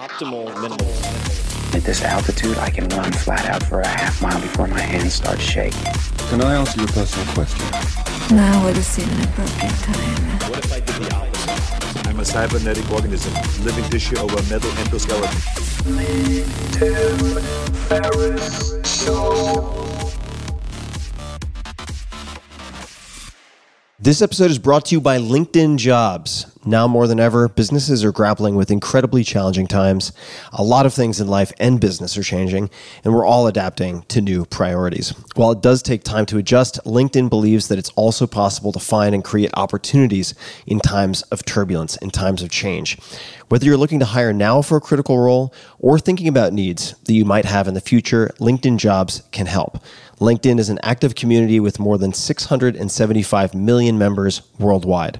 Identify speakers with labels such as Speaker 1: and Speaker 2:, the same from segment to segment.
Speaker 1: optimal minimal.
Speaker 2: At this altitude, I can run flat out for a half mile before my hands start shaking.
Speaker 3: Can I ask you a personal question?
Speaker 4: Now would seem an appropriate time.
Speaker 1: What if I did the opposite?
Speaker 5: I'm a cybernetic organism, living tissue over a metal endoskeleton.
Speaker 6: This episode is brought to you by LinkedIn Jobs. Now more than ever, businesses are grappling with incredibly challenging times. A lot of things in life and business are changing, and we're all adapting to new priorities. While it does take time to adjust, LinkedIn believes that it's also possible to find and create opportunities in times of turbulence, in times of change. Whether you're looking to hire now for a critical role or thinking about needs that you might have in the future, LinkedIn Jobs can help. LinkedIn is an active community with more than 675 million members worldwide.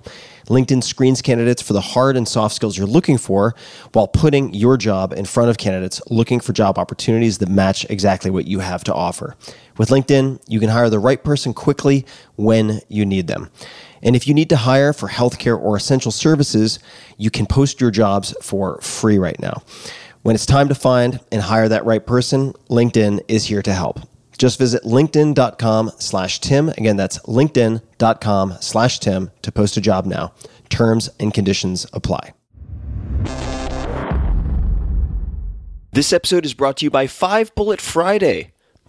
Speaker 6: LinkedIn screens candidates for the hard and soft skills you're looking for while putting your job in front of candidates looking for job opportunities that match exactly what you have to offer. With LinkedIn, you can hire the right person quickly when you need them. And if you need to hire for healthcare or essential services, you can post your jobs for free right now. When it's time to find and hire that right person, LinkedIn is here to help. Just visit linkedin.com slash Tim. Again, that's linkedin.com slash Tim to post a job now. Terms and conditions apply. This episode is brought to you by Five Bullet Friday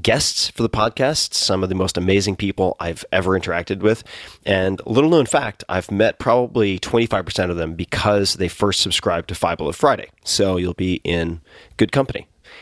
Speaker 6: guests for the podcast, some of the most amazing people I've ever interacted with. And little known fact, I've met probably 25% of them because they first subscribed to Five Bullet Friday. So you'll be in good company.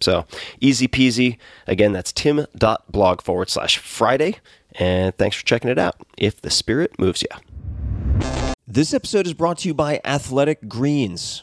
Speaker 6: So easy peasy. Again, that's tim.blog forward slash Friday. And thanks for checking it out if the spirit moves you. This episode is brought to you by Athletic Greens.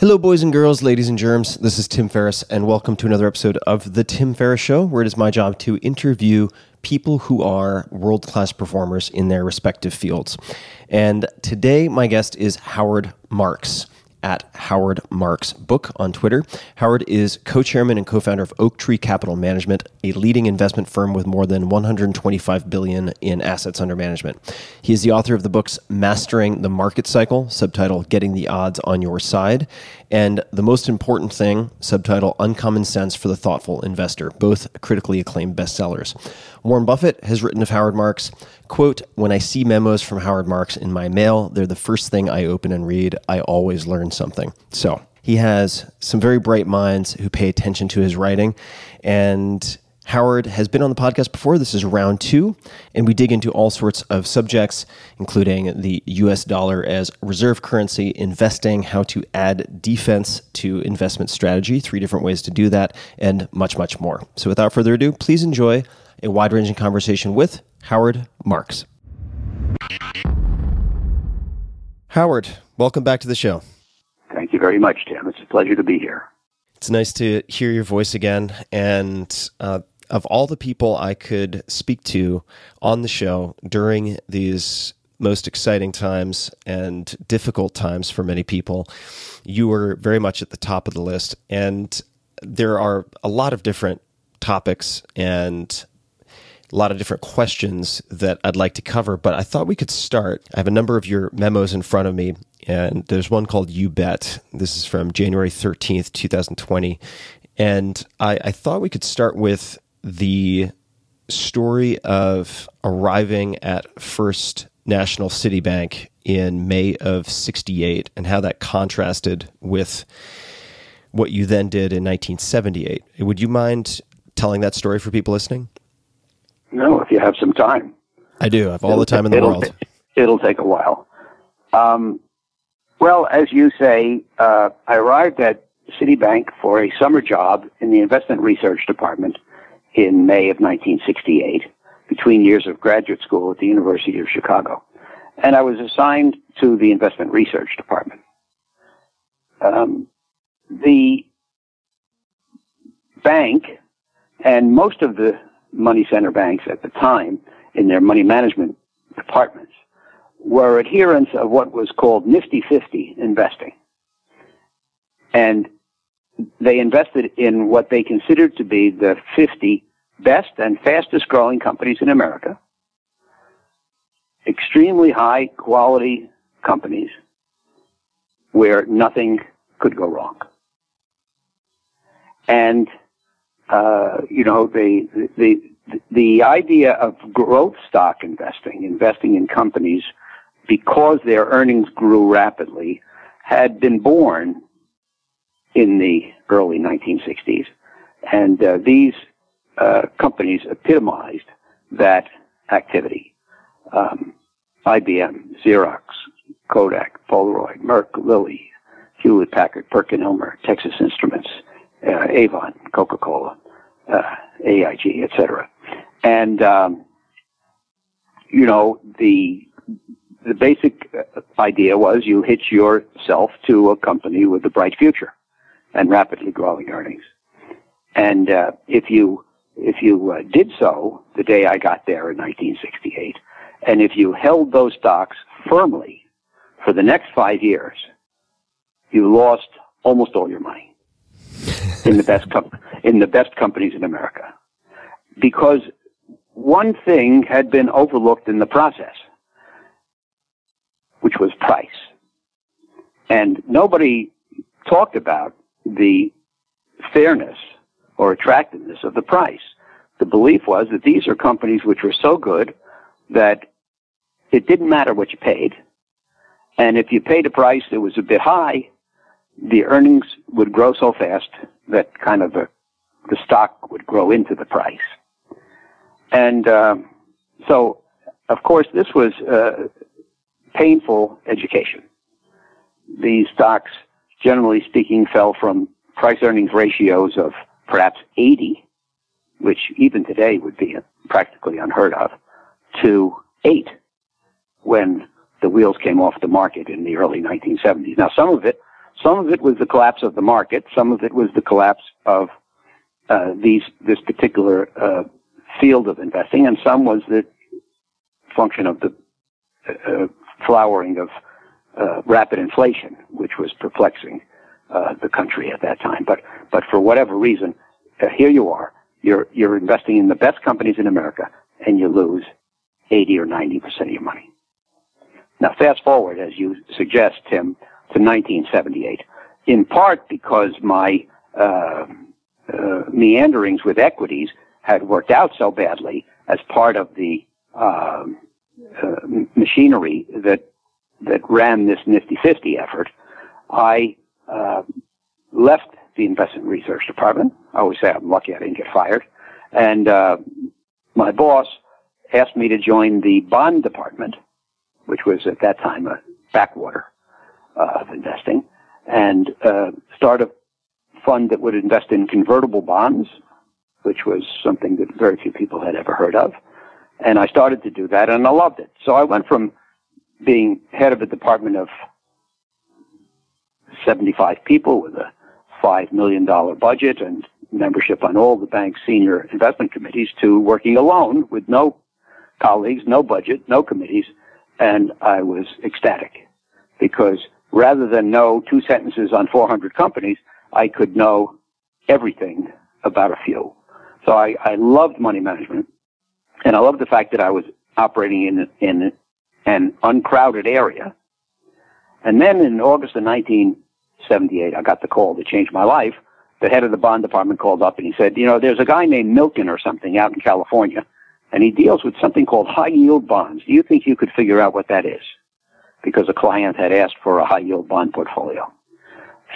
Speaker 6: Hello, boys and girls, ladies and germs. This is Tim Ferriss, and welcome to another episode of The Tim Ferriss Show, where it is my job to interview people who are world class performers in their respective fields. And today, my guest is Howard Marks at Howard Marks Book on Twitter. Howard is co-chairman and co-founder of Oaktree Capital Management, a leading investment firm with more than 125 billion in assets under management. He is the author of the books Mastering the Market Cycle, subtitle Getting the Odds on Your Side, and The Most Important Thing, subtitle Uncommon Sense for the Thoughtful Investor, both critically acclaimed bestsellers. Warren Buffett has written of Howard Marks, quote, When I see memos from Howard Marks in my mail, they're the first thing I open and read. I always learn something. So he has some very bright minds who pay attention to his writing. And Howard has been on the podcast before. This is round two, and we dig into all sorts of subjects, including the US dollar as reserve currency, investing, how to add defense to investment strategy, three different ways to do that, and much, much more. So without further ado, please enjoy a wide ranging conversation with Howard Marks. Howard, welcome back to the show.
Speaker 7: Thank you very much, Tim. It's a pleasure to be here.
Speaker 6: It's nice to hear your voice again. And uh, of all the people I could speak to on the show during these most exciting times and difficult times for many people, you were very much at the top of the list. And there are a lot of different topics and a lot of different questions that I'd like to cover, but I thought we could start. I have a number of your memos in front of me, and there's one called You Bet. This is from January 13th, 2020. And I, I thought we could start with the story of arriving at First National City Bank in May of 68 and how that contrasted with what you then did in 1978. Would you mind telling that story for people listening?
Speaker 7: No, if you have some time.
Speaker 6: I do. I have all
Speaker 7: It'll
Speaker 6: the time in the world.
Speaker 7: It'll take a while. Um, well, as you say, uh, I arrived at Citibank for a summer job in the investment research department in May of 1968, between years of graduate school at the University of Chicago. And I was assigned to the investment research department. Um, the bank and most of the money center banks at the time in their money management departments were adherents of what was called Nifty 50 investing. And they invested in what they considered to be the 50 best and fastest growing companies in America. Extremely high quality companies where nothing could go wrong. And uh, you know, the, the, the idea of growth stock investing, investing in companies because their earnings grew rapidly, had been born in the early 1960s. And uh, these uh, companies epitomized that activity. Um, IBM, Xerox, Kodak, Polaroid, Merck, Lilly, Hewlett Packard, Perkin-Elmer, Texas Instruments, uh, Avon, Coca-Cola, uh, AIG, etc. And um, you know the the basic uh, idea was you hitch yourself to a company with a bright future and rapidly growing earnings. And uh, if you if you uh, did so the day I got there in 1968, and if you held those stocks firmly for the next five years, you lost almost all your money in the best com- in the best companies in America, because one thing had been overlooked in the process, which was price, and nobody talked about the fairness or attractiveness of the price. The belief was that these are companies which were so good that it didn't matter what you paid, and if you paid a price that was a bit high, the earnings would grow so fast that kind of the, the stock would grow into the price. And uh, so, of course, this was uh, painful education. These stocks, generally speaking, fell from price earnings ratios of perhaps 80, which even today would be practically unheard of, to 8 when the wheels came off the market in the early 1970s. Now, some of it, some of it was the collapse of the market. Some of it was the collapse of uh, these this particular uh, field of investing, and some was the function of the uh, flowering of uh, rapid inflation, which was perplexing uh, the country at that time. But but for whatever reason, uh, here you are. You're you're investing in the best companies in America, and you lose 80 or 90 percent of your money. Now, fast forward, as you suggest, Tim, to 1978, in part because my uh, uh, meanderings with equities had worked out so badly as part of the uh, uh machinery that that ran this Nifty 50 effort. I uh, left the investment research department. I always say I'm lucky I didn't get fired, and uh, my boss asked me to join the bond department which was at that time a backwater uh, of investing, and uh, start a fund that would invest in convertible bonds, which was something that very few people had ever heard of. And I started to do that, and I loved it. So I went from being head of a department of 75 people with a $5 million budget and membership on all the bank's senior investment committees to working alone with no colleagues, no budget, no committees, and I was ecstatic because rather than know two sentences on 400 companies, I could know everything about a few. So I, I loved money management, and I loved the fact that I was operating in in an uncrowded area. And then in August of 1978, I got the call that changed my life. The head of the bond department called up and he said, "You know, there's a guy named Milken or something out in California." and he deals with something called high yield bonds. Do you think you could figure out what that is? Because a client had asked for a high yield bond portfolio.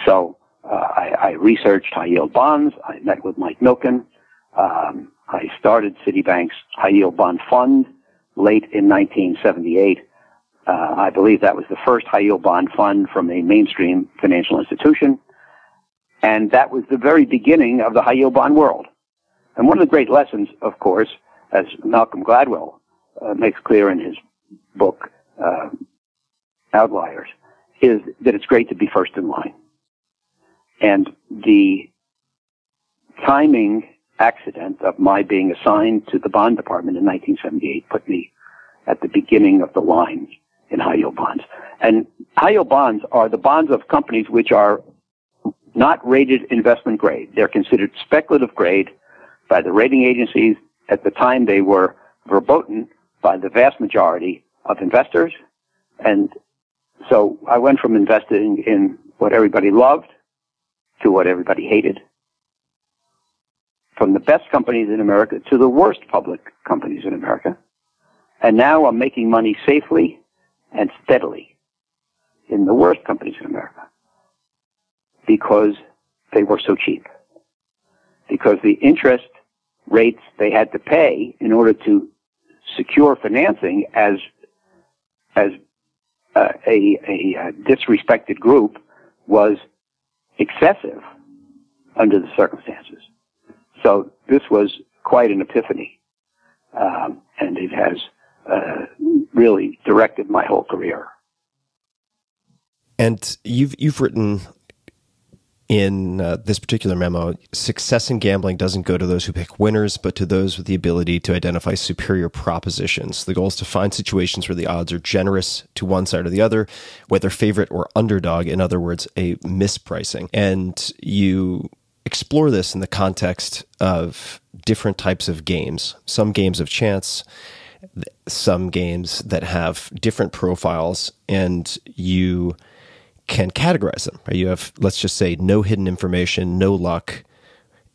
Speaker 7: So uh, I, I, researched high yield bonds. I met with Mike Milken. Um, I started Citibank's high yield bond fund late in 1978. Uh, I believe that was the first high yield bond fund from a mainstream financial institution. And that was the very beginning of the high yield bond world. And one of the great lessons, of course, as Malcolm Gladwell uh, makes clear in his book, uh, Outliers, is that it's great to be first in line. And the timing accident of my being assigned to the bond department in 1978 put me at the beginning of the line in high yield bonds. And high yield bonds are the bonds of companies which are not rated investment grade. They're considered speculative grade by the rating agencies at the time, they were verboten by the vast majority of investors. And so I went from investing in what everybody loved to what everybody hated. From the best companies in America to the worst public companies in America. And now I'm making money safely and steadily in the worst companies in America because they were so cheap. Because the interest rates they had to pay in order to secure financing as as uh, a, a, a disrespected group was excessive under the circumstances. So this was quite an epiphany, um, and it has uh, really directed my whole career.
Speaker 6: And you've you've written in uh, this particular memo, success in gambling doesn't go to those who pick winners, but to those with the ability to identify superior propositions. The goal is to find situations where the odds are generous to one side or the other, whether favorite or underdog, in other words, a mispricing. And you explore this in the context of different types of games, some games of chance, some games that have different profiles, and you can categorize them. Right? You have, let's just say, no hidden information, no luck,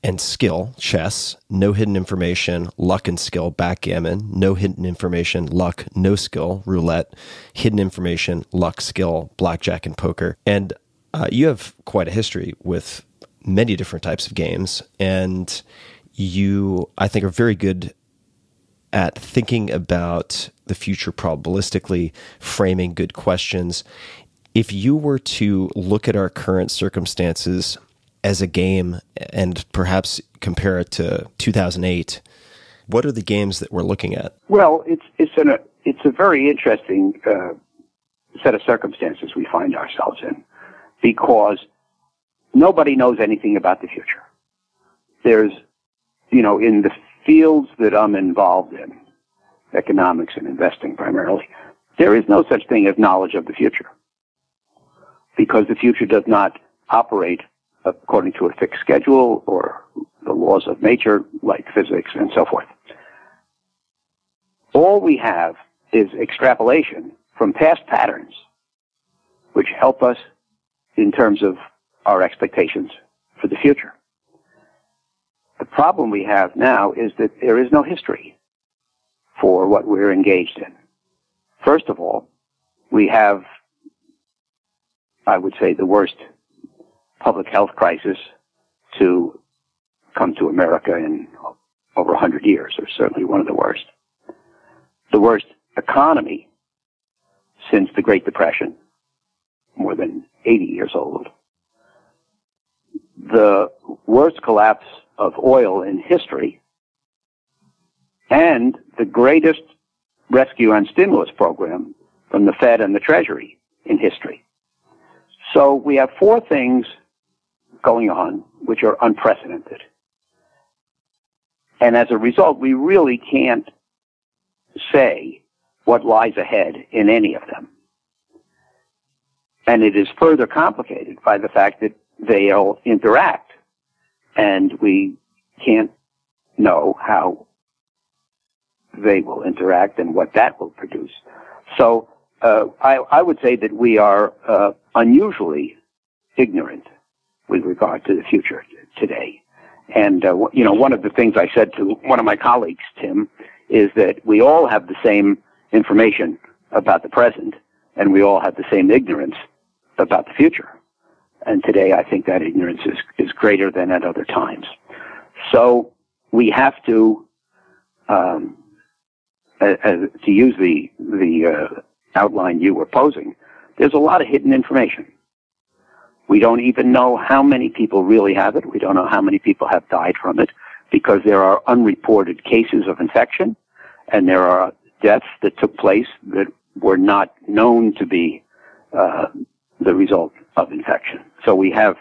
Speaker 6: and skill, chess, no hidden information, luck and skill, backgammon, no hidden information, luck, no skill, roulette, hidden information, luck, skill, blackjack, and poker. And uh, you have quite a history with many different types of games, and you, I think, are very good at thinking about the future probabilistically, framing good questions. If you were to look at our current circumstances as a game and perhaps compare it to 2008, what are the games that we're looking at?
Speaker 7: Well, it's it's an, a it's a very interesting uh, set of circumstances we find ourselves in because nobody knows anything about the future. There's, you know, in the fields that I'm involved in, economics and investing primarily, there is no such thing as knowledge of the future because the future does not operate according to a fixed schedule or the laws of nature like physics and so forth. All we have is extrapolation from past patterns which help us in terms of our expectations for the future. The problem we have now is that there is no history for what we're engaged in. First of all, we have, I would say, the worst public health crisis to come to America in over 100 years, or certainly one of the worst. The worst economy since the Great Depression, more than 80 years old. The worst collapse of oil in history, and the greatest rescue and stimulus program from the Fed and the Treasury in history. So we have four things going on which are unprecedented. And as a result, we really can't say what lies ahead in any of them. And it is further complicated by the fact that they all interact and we can't know how they will interact and what that will produce. So uh, I, I, would say that we are uh, unusually ignorant with regard to the future today. And uh, you know, one of the things I said to one of my colleagues, Tim, is that we all have the same information about the present, and we all have the same ignorance about the future. And today, I think that ignorance is, is greater than at other times. So we have to, um, to use the the uh, outline you were posing. There's a lot of hidden information. We don't even know how many people really have it. We don't know how many people have died from it because there are unreported cases of infection and there are deaths that took place that were not known to be uh, the result of infection. So we have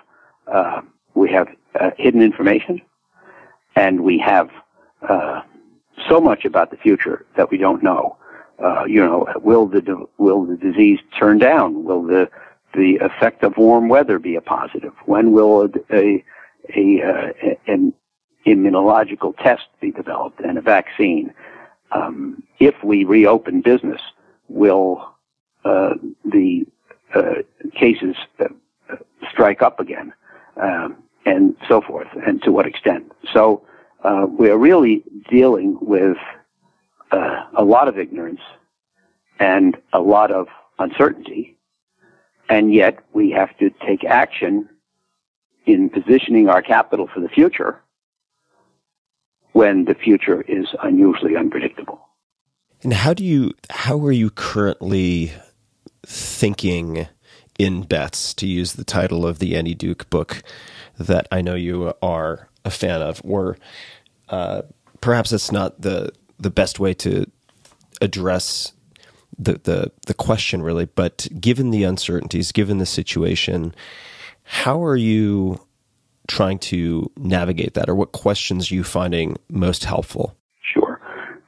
Speaker 7: uh, we have uh, hidden information, and we have uh, so much about the future that we don't know. Uh, you know, will the will the disease turn down? Will the the effect of warm weather be a positive? When will a, a, a uh, an immunological test be developed and a vaccine? Um, if we reopen business, will uh, the cases uh, strike up again, um, and so forth, and to what extent? So uh, we're really dealing with uh, a lot of ignorance and a lot of uncertainty and yet we have to take action in positioning our capital for the future when the future is unusually unpredictable.
Speaker 6: And how do you how are you currently thinking in bets to use the title of the Annie Duke book that I know you are a fan of or uh, perhaps that's not the the best way to address the, the, the question really, but given the uncertainties, given the situation, how are you trying to navigate that or what questions are you finding most helpful?
Speaker 7: Sure.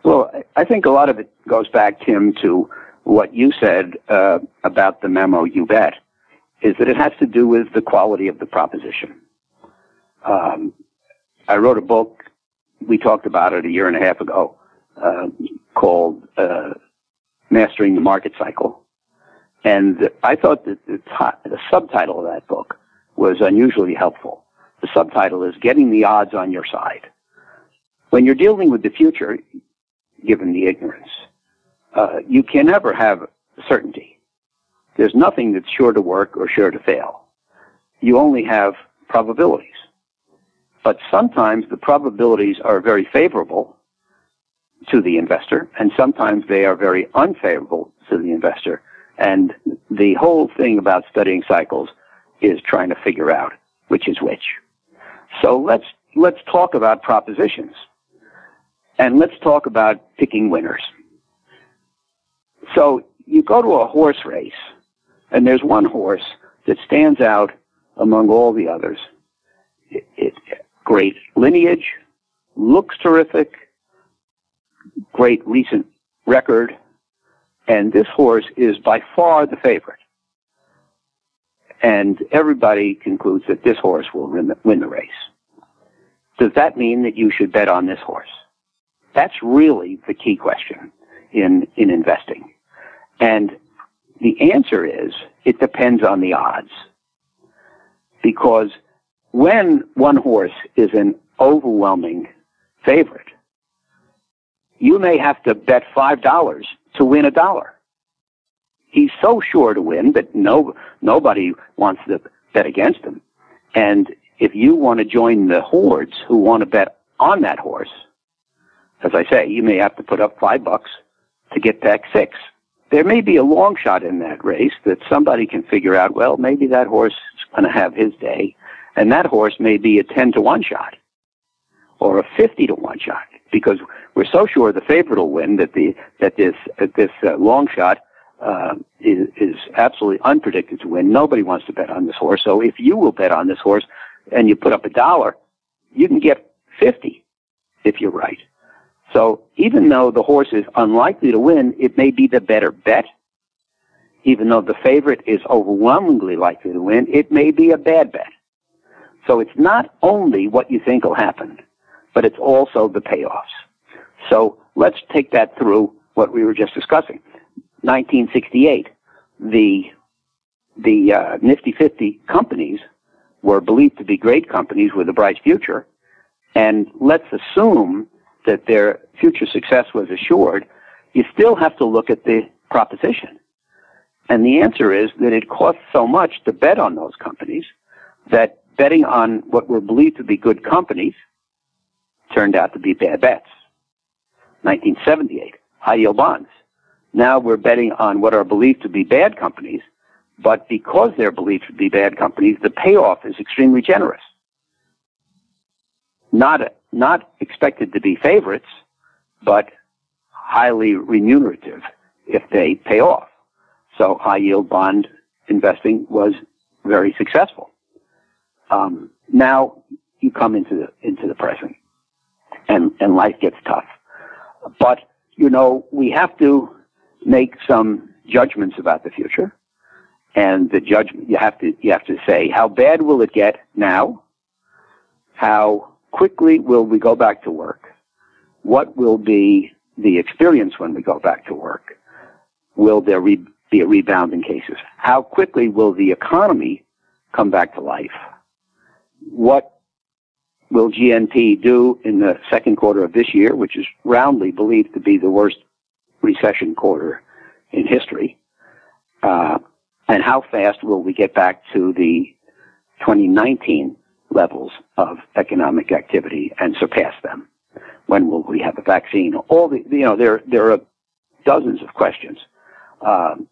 Speaker 7: Well, I think a lot of it goes back, Tim, to what you said uh, about the memo, you bet, is that it has to do with the quality of the proposition. Um, I wrote a book, we talked about it a year and a half ago, uh, called uh, Mastering the Market Cycle. And I thought that the, t- the subtitle of that book was unusually helpful. The subtitle is Getting the Odds on Your Side. When you're dealing with the future, given the ignorance, uh, you can never have certainty. There's nothing that's sure to work or sure to fail. you only have probabilities. But sometimes the probabilities are very favorable to the investor, and sometimes they are very unfavorable to the investor. And the whole thing about studying cycles is trying to figure out which is which. So let's let's talk about propositions. And let's talk about picking winners. So you go to a horse race, and there's one horse that stands out among all the others. It, it, great lineage, looks terrific, great recent record, and this horse is by far the favorite. And everybody concludes that this horse will win the race. Does that mean that you should bet on this horse? That's really the key question in, in investing. And the answer is it depends on the odds. Because when one horse is an overwhelming favorite, you may have to bet $5 to win a dollar. He's so sure to win that no, nobody wants to bet against him. And if you want to join the hordes who want to bet on that horse, as I say, you may have to put up five bucks to get back six. There may be a long shot in that race that somebody can figure out, well, maybe that horse is going to have his day, and that horse may be a 10 to 1 shot or a 50 to 1 shot because we're so sure the favorite will win that the that this that this uh, long shot uh, is, is absolutely unpredicted to win. Nobody wants to bet on this horse. So if you will bet on this horse and you put up a dollar, you can get 50 if you're right. So even though the horse is unlikely to win, it may be the better bet. Even though the favorite is overwhelmingly likely to win, it may be a bad bet. So it's not only what you think will happen, but it's also the payoffs. So let's take that through what we were just discussing. 1968, the the uh, Nifty 50 companies were believed to be great companies with a bright future, and let's assume that their future success was assured. You still have to look at the proposition, and the answer is that it costs so much to bet on those companies that betting on what were believed to be good companies turned out to be bad bets. 1978, high yield bonds. Now we're betting on what are believed to be bad companies, but because they're believed to be bad companies, the payoff is extremely generous. Not, not expected to be favorites, but highly remunerative if they pay off. So high yield bond investing was very successful. Um, now you come into the, into the present and, and life gets tough. But, you know, we have to make some judgments about the future. And the judgment, you have to, you have to say, how bad will it get now? How quickly will we go back to work? What will be the experience when we go back to work? Will there re- be a rebound in cases? How quickly will the economy come back to life? What will GNP do in the second quarter of this year, which is roundly believed to be the worst recession quarter in history? Uh, and how fast will we get back to the 2019 levels of economic activity and surpass them? When will we have a vaccine? All the, you know, there, there are dozens of questions, um,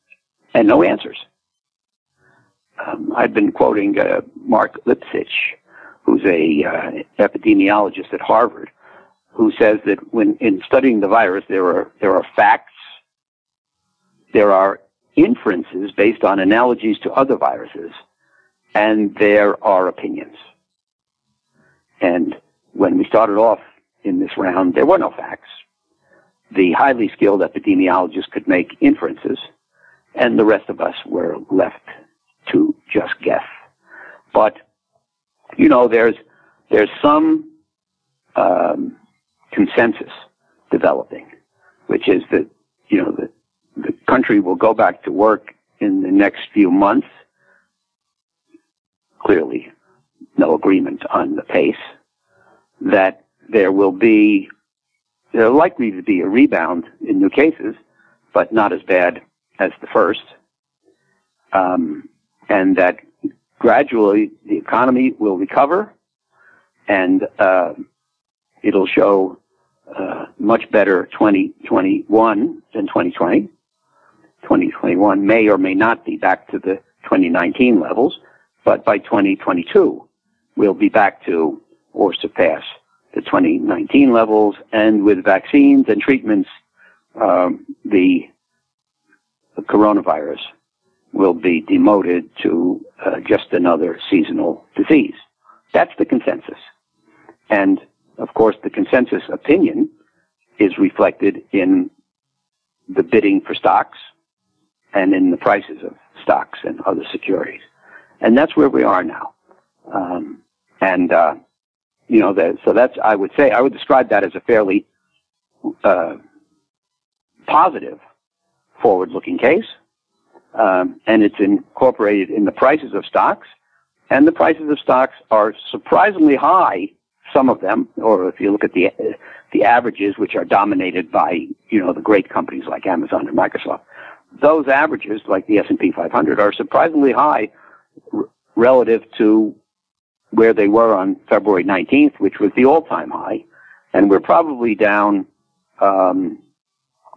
Speaker 7: and no answers. Um, I've been quoting uh, Marc Lipsitch, who's a uh, epidemiologist at Harvard, who says that when in studying the virus, there are there are facts, there are inferences based on analogies to other viruses, and there are opinions. And when we started off in this round, there were no facts. The highly skilled epidemiologists could make inferences, and the rest of us were left to just guess. But you know, there's there's some um, consensus developing, which is that you know the the country will go back to work in the next few months. Clearly, no agreement on the pace. That there will be there likely to be a rebound in new cases, but not as bad as the first, um, and that gradually the economy will recover and uh, it'll show uh, much better 2021 than 2020. 2021 may or may not be back to the 2019 levels, but by 2022, we'll be back to or surpass the 2019 levels. And with vaccines and treatments, um, the, the coronavirus will be demoted to uh, just another seasonal disease. That's the consensus. And of course, the consensus opinion is reflected in the bidding for stocks and in the prices of stocks and other securities. And that's where we are now. Um, and, uh, you know, the, so that's, I would say, I would describe that as a fairly uh, positive forward looking case. Um, and it's incorporated in the prices of stocks. And the prices of stocks are surprisingly high, some of them, or if you look at the, the averages, which are dominated by, you know, the great companies like Amazon and Microsoft. Those averages, like the S&P 500, are surprisingly high r- relative to where they were on February 19th, which was the all-time high. And we're probably down, um,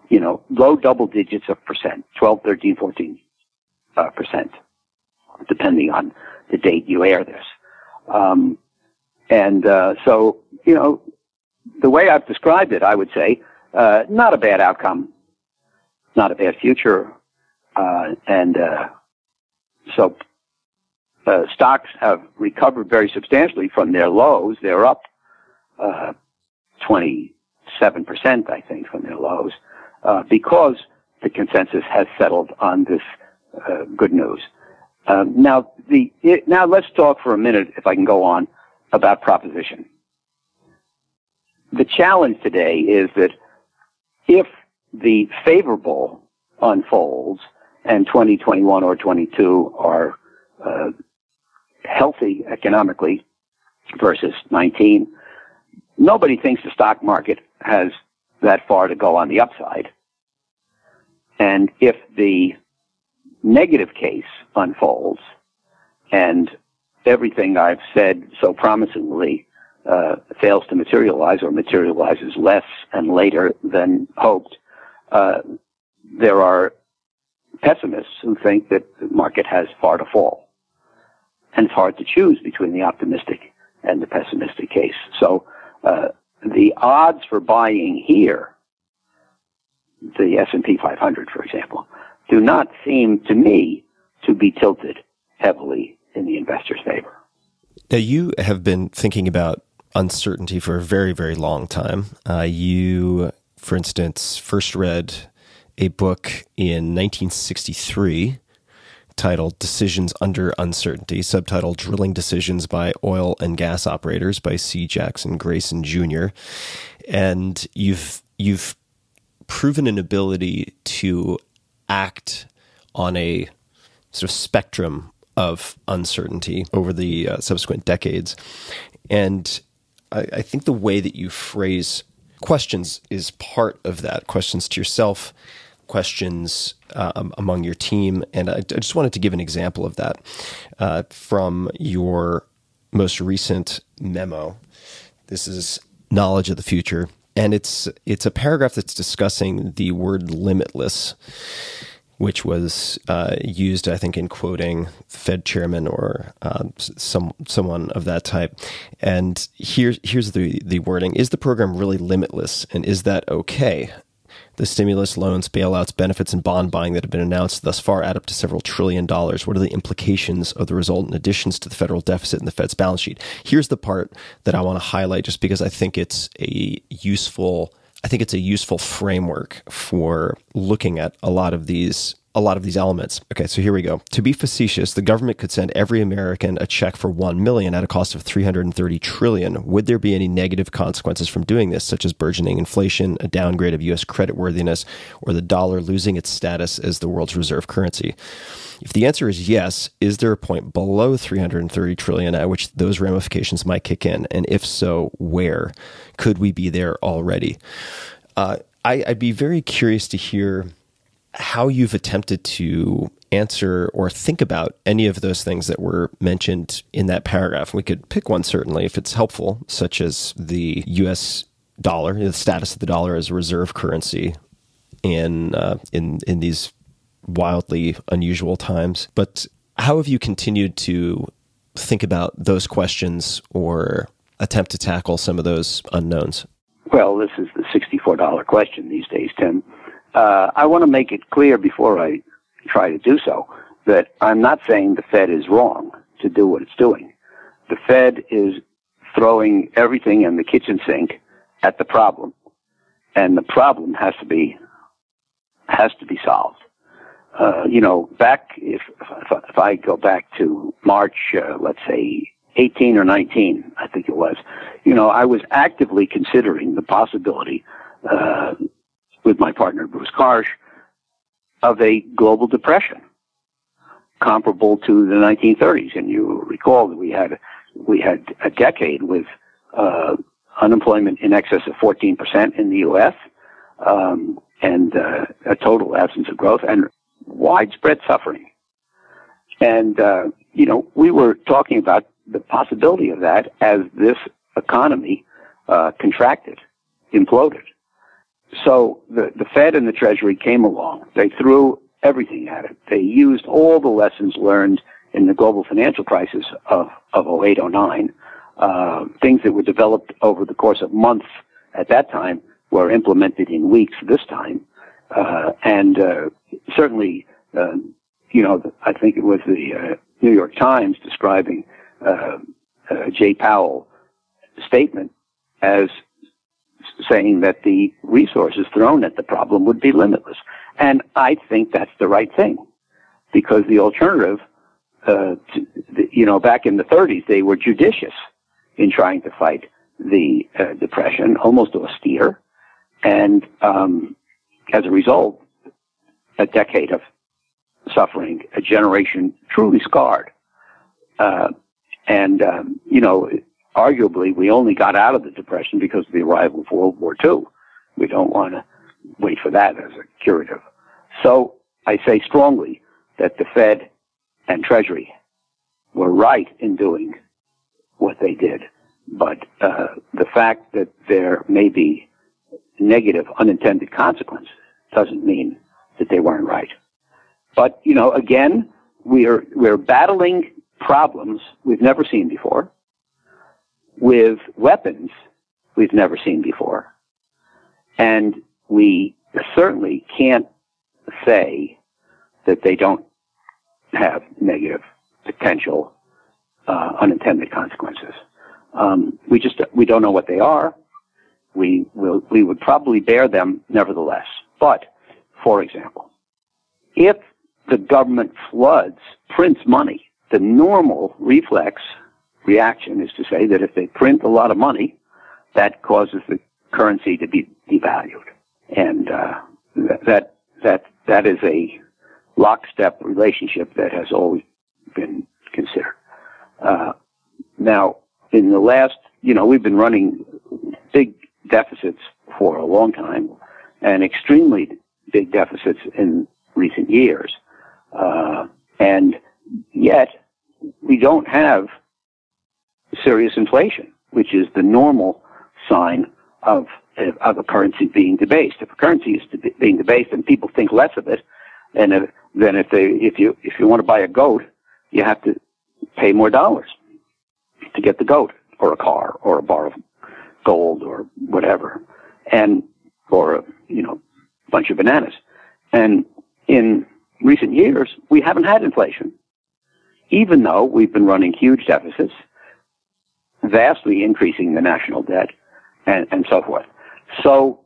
Speaker 7: you know, low double digits of percent, 12, 13, 14 uh, percent, depending on the date you air this. Um, and uh, so, you know, the way I've described it, I would say, uh, not a bad outcome, not a bad future, uh, and uh, so uh, stocks have recovered very substantially from their lows. They're up uh, 27%, I think, from their lows, uh, because the consensus has settled on this uh, good news. Um, now, the it, now let's talk for a minute, if I can go on, about proposition. The challenge today is that if the favorable unfolds and 2021 or 22 are uh, healthy economically versus 19, nobody thinks the stock market has that far to go on the upside. And if the negative case unfolds and everything I've said so promisingly uh, fails to materialize or materializes less and later than hoped, uh, there are pessimists who think that the market has far to fall. And it's hard to choose between the optimistic and the pessimistic case. So uh, the odds for buying here, the S&P 500, for example, do not seem to me to be tilted heavily in the investor's favor.
Speaker 6: Now, you have been thinking about uncertainty for a very, very long time. Uh, you, for instance, first read a book in 1963 titled Decisions Under Uncertainty, subtitled Drilling Decisions by Oil and Gas Operators by C. Jackson Grayson Jr. And you've you've proven an ability to act on a sort of spectrum of uncertainty over the uh, subsequent decades. And I, I think the way that you phrase questions is part of that. Questions to yourself, questions um, among your team. And I, I, just wanted to give an example of that uh, from your most recent memo. This is Knowledge of the Future. And it's it's a paragraph that's discussing the word limitless which was uh, used, I think, in quoting Fed chairman or uh, some someone of that type. And here's here's the the wording: Is the program really limitless, and is that okay? The stimulus, loans, bailouts, benefits, and bond buying that have been announced thus far add up to several trillion dollars. What are the implications of the resultant additions to the federal deficit and the Fed's balance sheet? Here's the part that I want to highlight, just because I think it's a useful I think it's a useful framework for looking at a lot of these a lot of these elements. Okay, so here we go. To be facetious, the government could send every American a check for 1 million at a cost of 330 trillion. Would there be any negative consequences from doing this, such as burgeoning inflation, a downgrade of US creditworthiness, or the dollar losing its status as the world's reserve currency? If the answer is yes, is there a point below 330 trillion at which those ramifications might kick in? And if so, where? Could we be there already? Uh, I, I'd be very curious to hear how you've attempted to answer or think about any of those things that were mentioned in that paragraph. We could pick one certainly if it's helpful, such as the U.S. dollar, the status of the dollar as a reserve currency in uh, in in these wildly unusual times. But how have you continued to think about those questions or attempt to tackle some of those unknowns?
Speaker 7: Well, this is the $64 question these days, Tim. Uh, I want to make it clear before I try to do so that I'm not saying the Fed is wrong to do what it's doing. The Fed is throwing everything in the kitchen sink at the problem, and the problem has to be has to be solved. Uh, you know, back if, if, if I go back to March, uh, let's say 18 or 19, I think it was. You know, I was actively considering the possibility uh, with my partner Bruce Karsh of a global depression comparable to the 1930s. And you recall that we had we had a decade with uh, unemployment in excess of 14% in the U.S. Um, and uh, a total absence of growth and widespread suffering. And uh, you know, we were talking about the possibility of that as this economy uh, contracted, imploded. So the, the Fed and the Treasury came along. They threw everything at it. They used all the lessons learned in the global financial crisis of, of 08, 09, uh, things that were developed over the course of months at that time were implemented in weeks this time. Uh, and uh, certainly, uh, you know, I think it was the uh, New York Times describing uh, Jay Powell statement as saying that the resources thrown at the problem would be limitless. And I think that's the right thing because the alternative, uh, to, you know, back in the 30s, they were judicious in trying to fight the uh, depression, almost austere. And um, as a result, a decade of suffering, a generation truly scarred. Uh, and, um, you know, arguably we only got out of the Depression because of the arrival of World War II. We don't want to wait for that as a curative. So I say strongly that the Fed and Treasury were right in doing what they did. But uh, the fact that there may be negative unintended consequences doesn't mean that they weren't right. But, you know, again, we are, we're battling problems we've never seen before with weapons we've never seen before. And we certainly can't say that they don't have negative potential uh, unintended consequences. Um, we just we don't know what they are. We will we would probably bear them nevertheless. But for example, if the government floods, prints money, the normal reflex reaction is to say that if they print a lot of money, that causes the currency to be devalued, and uh, that that that is a lockstep relationship that has always been considered. Uh, now, in the last, you know, we've been running big deficits for a long time, and extremely big deficits in recent years, uh, and yet we don't have serious inflation, which is the normal sign of of a currency being debased. If a currency is being debased, and people think less of it, and if, then if they if you if you want to buy a goat, you have to pay more dollars to get the goat, or a car, or a bar of gold, or whatever, and or a you know bunch of bananas. And in recent years, we haven't had inflation, even though we've been running huge deficits vastly increasing the national debt and, and so forth. So,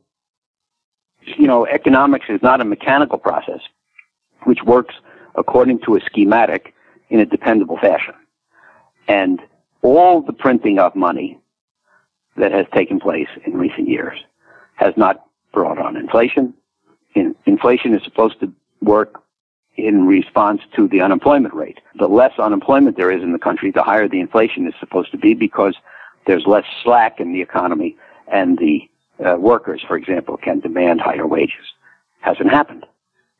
Speaker 7: you know, economics is not a mechanical process which works according to a schematic in a dependable fashion. And all the printing of money that has taken place in recent years has not brought on inflation. In, inflation is supposed to work in response to the unemployment rate. The less unemployment there is in the country, the higher the inflation is supposed to be because there's less slack in the economy and the uh, workers, for example, can demand higher wages. Hasn't happened.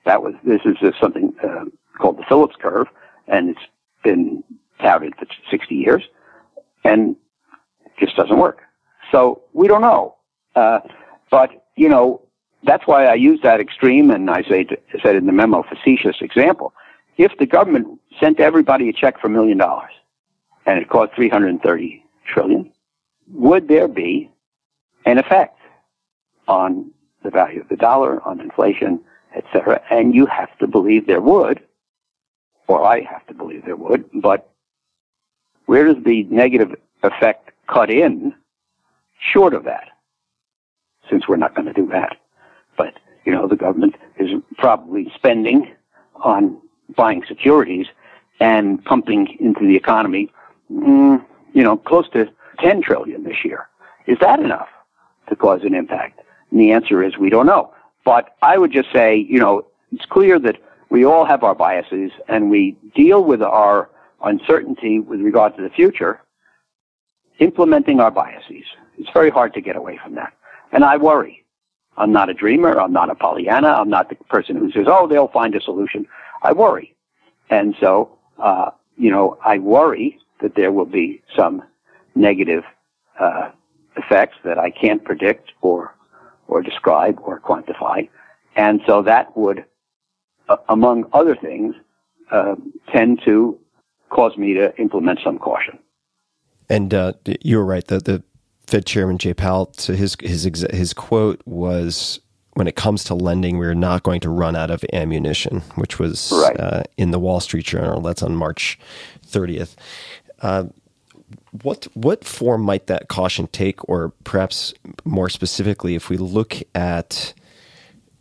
Speaker 7: That was this is just something uh, called the Phillips curve, and it's been touted for 60 years, and just doesn't work. So we don't know. Uh, but you know, that's why I use that extreme, and I say said in the memo facetious example. If the government sent everybody a check for a million dollars, and it cost 330 trillion, would there be an effect on the value of the dollar, on inflation, etc.? And you have to believe there would, or I have to believe there would, but where does the negative effect cut in short of that? Since we're not going to do that. But, you know, the government is probably spending on buying securities and pumping into the economy, mm, you know, close to 10 trillion this year. Is that enough to cause an impact? And the answer is we don't know. But I would just say, you know, it's clear that we all have our biases and we deal with our uncertainty with regard to the future, implementing our biases. It's very hard to get away from that. And I worry. I'm not a dreamer. I'm not a Pollyanna. I'm not the person who says, oh, they'll find a solution. I worry. And so, uh, you know, I worry that there will be some negative uh, effects that I can't predict or or describe or quantify, and so that would, uh, among other things, uh, tend to cause me to implement some caution.
Speaker 6: And uh, you were right. The the Fed Chairman Jay Powell, so his his his quote was, "When it comes to lending, we're not going to run out of ammunition," which was
Speaker 7: right.
Speaker 6: uh, in the Wall Street Journal. That's on March thirtieth. Uh, what what form might that caution take, or perhaps more specifically, if we look at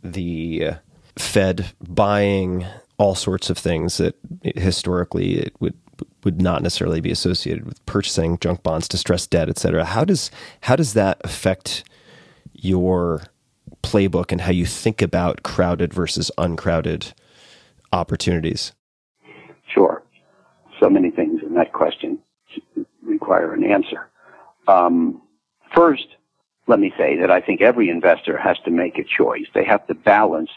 Speaker 6: the Fed buying all sorts of things that historically it would would not necessarily be associated with purchasing junk bonds, distressed debt, et cetera. How does how does that affect your playbook and how you think about crowded versus uncrowded opportunities?
Speaker 7: Sure. So many things in that question require an answer. Um, first, let me say that I think every investor has to make a choice. They have to balance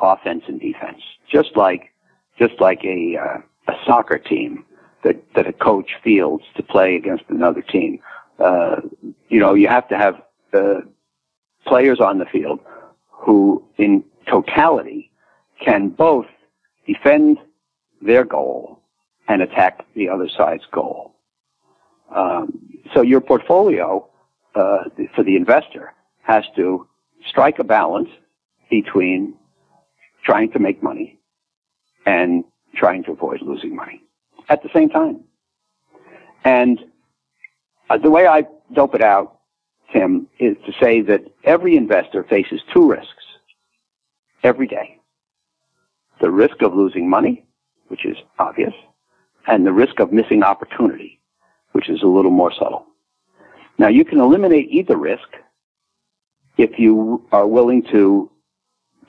Speaker 7: offense and defense, just like just like a uh, a soccer team that that a coach fields to play against another team. Uh, you know, you have to have uh, players on the field who, in totality, can both defend their goal and attack the other side's goal. Um, so your portfolio uh, for the investor has to strike a balance between trying to make money and trying to avoid losing money at the same time. And uh, the way I dope it out, Tim, is to say that every investor faces two risks every day. The risk of losing money, which is obvious, and the risk of missing opportunity, which is a little more subtle. Now you can eliminate either risk if you are willing to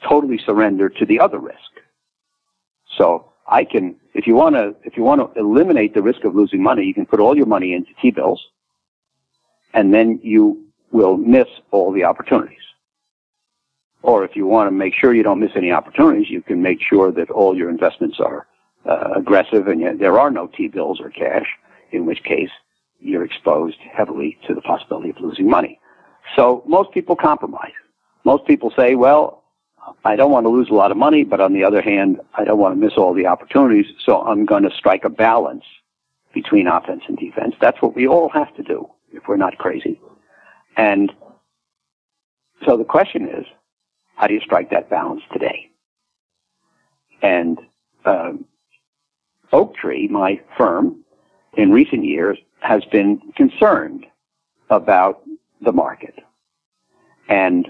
Speaker 7: totally surrender to the other risk. So I can, if you want to, if you want to eliminate the risk of losing money, you can put all your money into T-bills, and then you will miss all the opportunities. Or if you want to make sure you don't miss any opportunities, you can make sure that all your investments are uh, aggressive and there are no T-bills or cash, in which case you're exposed heavily to the possibility of losing money. So most people compromise. Most people say, well, I don't want to lose a lot of money, but on the other hand, I don't want to miss all the opportunities, so I'm going to strike a balance between offense and defense. That's what we all have to do if we're not crazy. And so the question is, how do you strike that balance today? And um, Oaktree, my firm, in recent years has been concerned about the market and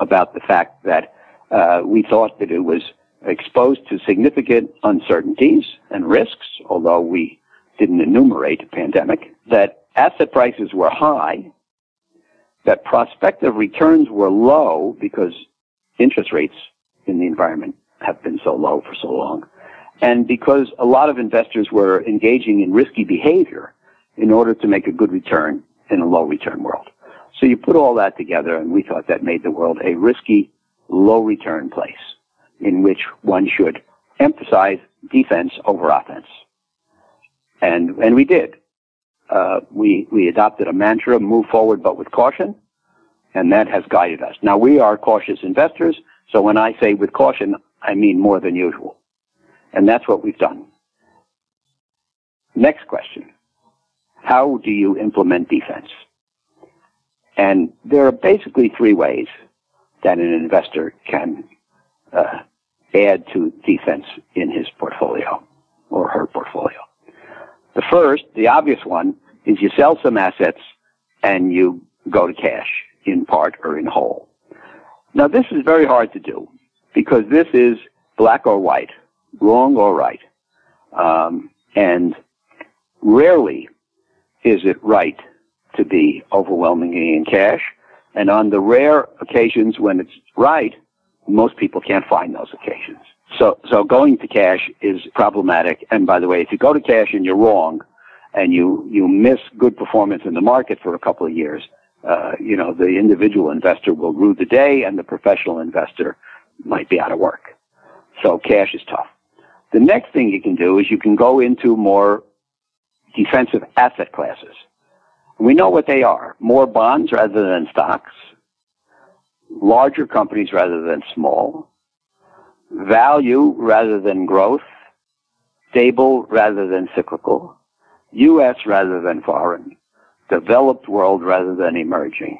Speaker 7: about the fact that uh, we thought that it was exposed to significant uncertainties and risks, although we didn't enumerate a pandemic, that asset prices were high, that prospective returns were low because interest rates in the environment have been so low for so long, and because a lot of investors were engaging in risky behavior in order to make a good return in a low return world. So you put all that together and we thought that made the world a risky, low return place. in which one should emphasize defense over offense. And, and we did. Uh, we, we adopted a mantra, move forward but with caution, and that has guided us. Now we are cautious investors, so when I say with caution, I mean more than usual. And that's what we've done. Next question. How do you implement defense? And there are basically three ways that an investor can uh, add to defense in his portfolio or her portfolio. The first, the obvious one, is you sell some assets and you go to cash in part or in whole. Now this is very hard to do because this is black or white, wrong or right. Um, and rarely is it right to be overwhelmingly in cash. And on the rare occasions when it's right, most people can't find those occasions. So, so going to cash is problematic. And by the way, if you go to cash and you're wrong, and you you miss good performance in the market for a couple of years, uh, you know the individual investor will rue the day, and the professional investor might be out of work. So cash is tough. The next thing you can do is you can go into more defensive asset classes. We know what they are: more bonds rather than stocks, larger companies rather than small, value rather than growth, stable rather than cyclical, U.S. rather than foreign, developed world rather than emerging.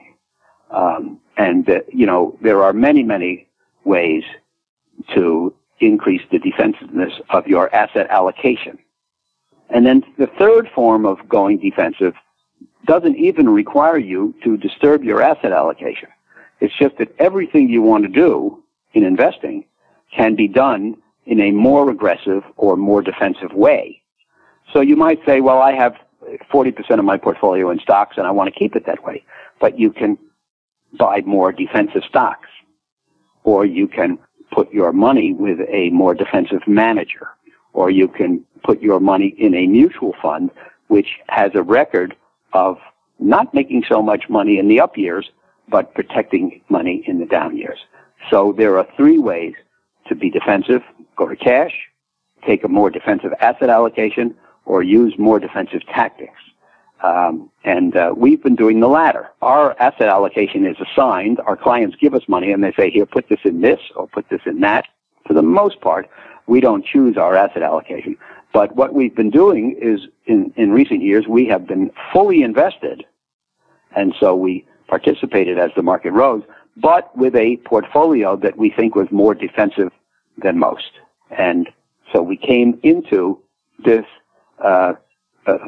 Speaker 7: Um, and, uh, you know, there are many, many ways to increase the defensiveness of your asset allocation. And then the third form of going defensive doesn't even require you to disturb your asset allocation. It's just that everything you want to do in investing can be done in a more aggressive or more defensive way. So you might say, well, I have 40% of my portfolio in stocks and I want to keep it that way. But you can buy more defensive stocks or you can put your money with a more defensive manager or you can put your money in a mutual fund which has a record of not making so much money in the up years, but protecting money in the down years. So there are three ways to be defensive. Go to cash, take a more defensive asset allocation, or use more defensive tactics. Um, and uh, we've been doing the latter. Our asset allocation is assigned. Our clients give us money and they say, here, put this in this or put this in that. For the most part, we don't choose our asset allocation. But what we've been doing is, in, in recent years, we have been fully invested. And so we participated as the market rose, but with a portfolio that we think was more defensive than most. And so we came into this uh,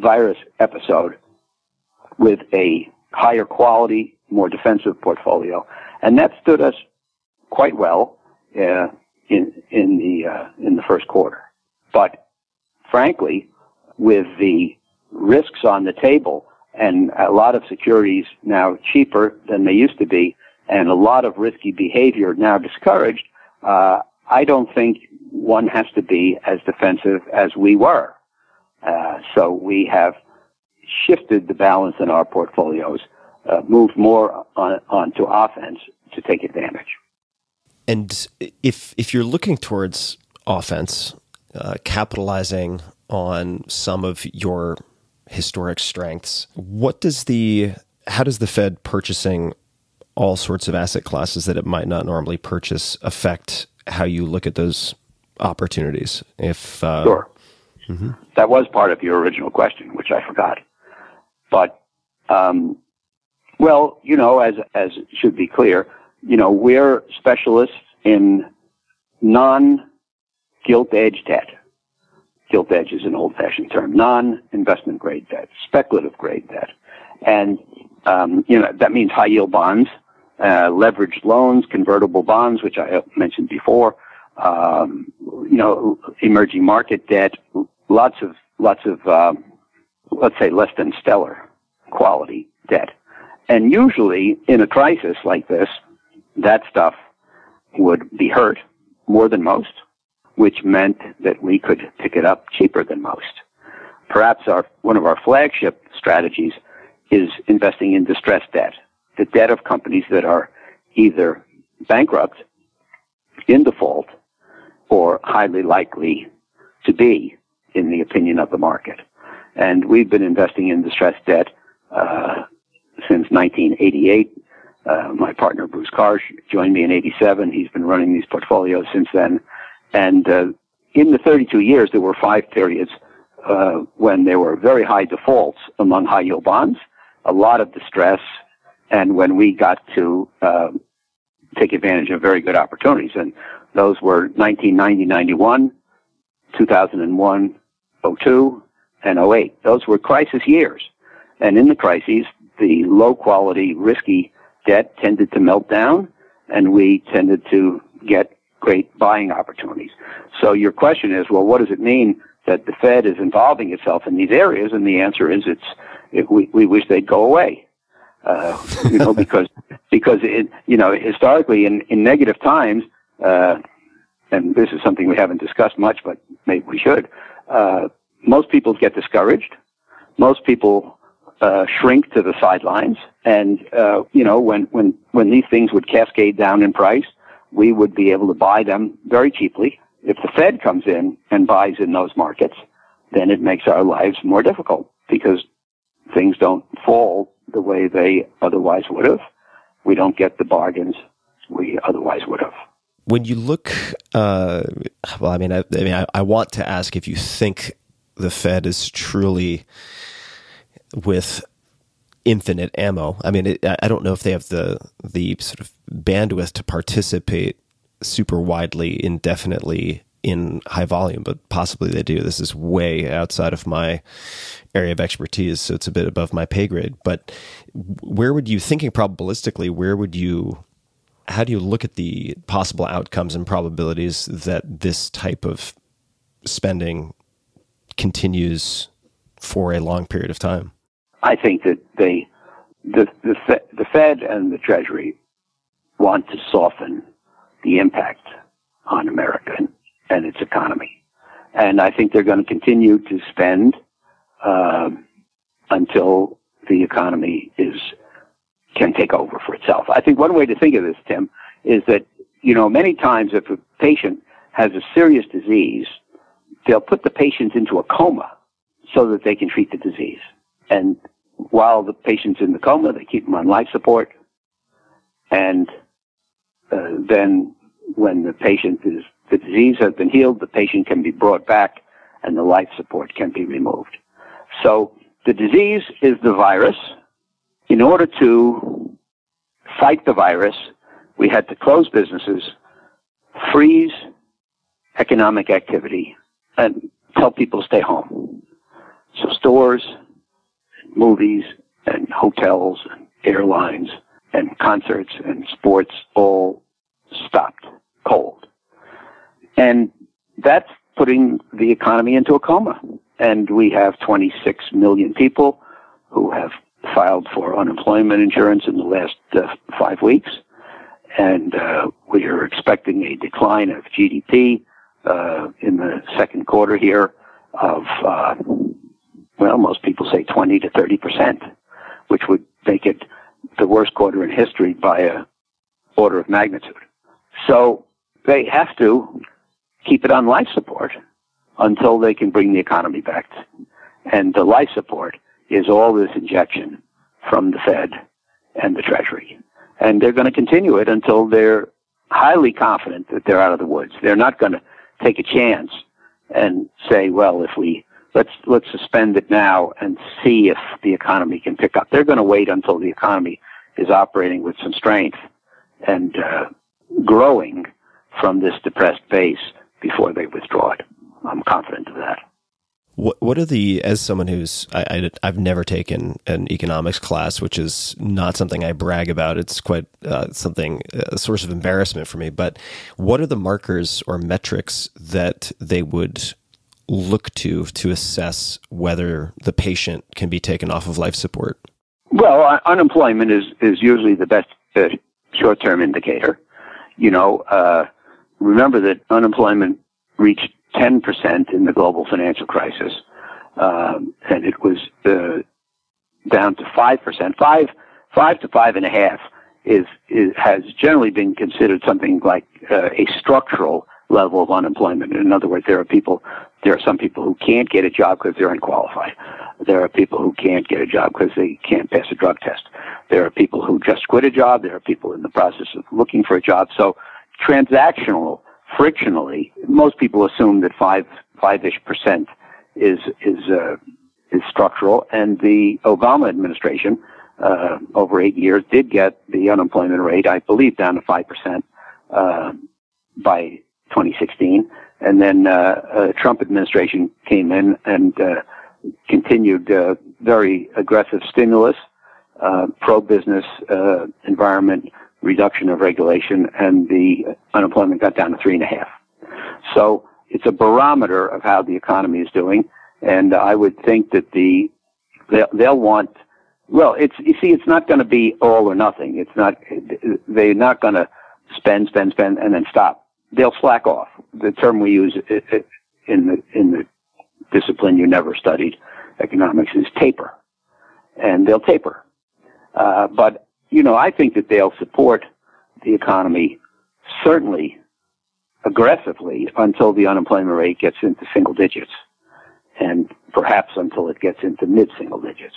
Speaker 7: virus episode with a higher quality, more defensive portfolio, and that stood us quite well uh, in in the uh, in the first quarter. But frankly, with the risks on the table and a lot of securities now cheaper than they used to be, and a lot of risky behavior now discouraged, uh, I don't think one has to be as defensive as we were. Uh, so we have shifted the balance in our portfolios, uh, moved more on, to offense to take advantage.
Speaker 6: And if if you're looking towards offense, uh, capitalizing on some of your historic strengths, what does the how does the Fed purchasing all sorts of asset classes that it might not normally purchase affect how you look at those opportunities? If
Speaker 7: uh, sure, mm-hmm. that was part of your original question, which I forgot. But um, well, you know, as as should be clear, you know, we're specialists in non gilt edge debt. Gilt edge is an old fashioned term. Non investment grade debt, speculative grade debt. And, um, you know, that means high yield bonds, uh, leveraged loans, convertible bonds, which I mentioned before, um, you know, emerging market debt, lots of, lots of, um, let's say less than stellar quality debt. And usually in a crisis like this, that stuff would be hurt more than most, which meant that we could pick it up cheaper than most. Perhaps our, one of our flagship strategies is investing in distressed debt, the debt of companies that are either bankrupt, in default, or highly likely to be in the opinion of the market. And we've been investing in distressed debt uh, since 1988. Uh, my partner Bruce Karsh joined me in '87. He's been running these portfolios since then. And uh, in the 32 years, there were five periods uh, when there were very high defaults among high yield bonds, a lot of distress, and when we got to uh, take advantage of very good opportunities. And those were 1990, 91, 2001, 02, and 08. Those were crisis years. And in the crises, the low quality, risky debt tended to melt down, and we tended to get great buying opportunities. So your question is, well, what does it mean that the Fed is involving itself in these areas? And the answer is, it's it, we we wish they'd go away. Uh, you know, because because it, you know historically in in negative times, uh, and this is something we haven't discussed much, but maybe we should. Uh, most people get discouraged. Most people uh, shrink to the sidelines, and uh, you know when when when these things would cascade down in price, we would be able to buy them very cheaply. If the Fed comes in and buys in those markets, then it makes our lives more difficult because things don't fall the way they otherwise would have. We don't get the bargains we otherwise would have.
Speaker 6: When you look, uh, well, I mean, I, I mean, I, I want to ask if you think the Fed is truly with infinite ammo. I mean, it, I don't know if they have the the sort of bandwidth to participate super widely, indefinitely in high volume, but possibly they do. This is way outside of my area of expertise, so it's a bit above my pay grade. But where would you, thinking probabilistically, where would you, how do you look at the possible outcomes and probabilities that this type of spending continues for a long period of time?
Speaker 7: I think that they, the, the, the Fed and the Treasury want to soften the impact on America and its economy. And I think they're going to continue to spend uh, until the economy is can take over for itself. I think one way to think of this, Tim, is that you know many times if a patient has a serious disease, they'll put the patient into a coma so that they can treat the disease. And while the patient's in the coma, they keep them on life support. And uh, then when the patient is, the disease has been healed, the patient can be brought back and the life support can be removed. So the disease is the virus. In order to fight the virus, we had to close businesses, freeze economic activity, and tell people to stay home. So stores, movies, and hotels, and airlines, and concerts and sports all stopped cold. And that's putting the economy into a coma. And we have 26 million people who have filed for unemployment insurance in the last uh, five weeks. And uh, we are expecting a decline of GDP uh, in the second quarter here of, uh, well, most people say 20 to 30 percent, which would make it the worst quarter in history by a order of magnitude. So they have to keep it on life support until they can bring the economy back. And the life support is all this injection from the Fed and the Treasury. And they're going to continue it until they're highly confident that they're out of the woods. They're not going to take a chance and say, well, if we let's let's suspend it now and see if the economy can pick up. They're going to wait until the economy is operating with some strength and uh, growing from this depressed base before they withdraw it. I'm confident of that.
Speaker 6: What what are the as someone who's I, I have never taken an economics class, which is not something I brag about. It's quite uh, something a source of embarrassment for me. But what are the markers or metrics that they would look to to assess whether the patient can be taken off of life support?
Speaker 7: Well, unemployment is is usually the best uh, short term indicator. You know, uh, remember that unemployment reached 10% in the global financial crisis, um, and it was uh, down to 5%. Five, five to five and a half is, is has generally been considered something like uh, a structural level of unemployment. In other words, there are people, there are some people who can't get a job because they're unqualified. There are people who can't get a job because they can't pass a drug test. There are people who just quit a job. There are people in the process of looking for a job. So transactional, frictionally, most people assume that five, five-ish percent is, is, uh, is structural. And the Obama administration, uh, over eight years did get the unemployment rate, I believe, down to 5%, uh, by 2016. And then, uh, uh, Trump administration came in and, uh, continued, uh, very aggressive stimulus, uh, pro-business, uh, environment, reduction of regulation, and the unemployment got down to three and a half. So it's a barometer of how the economy is doing. And I would think that the, they'll, they'll want, well, it's, you see, it's not going to be all or nothing. It's not, they're not going to spend, spend, spend, and then stop. They'll slack off. The term we use in the, in the discipline you never studied, economics, is taper. And they'll taper. Uh, but, you know, I think that they'll support the economy certainly aggressively until the unemployment rate gets into single digits and perhaps until it gets into mid single digits.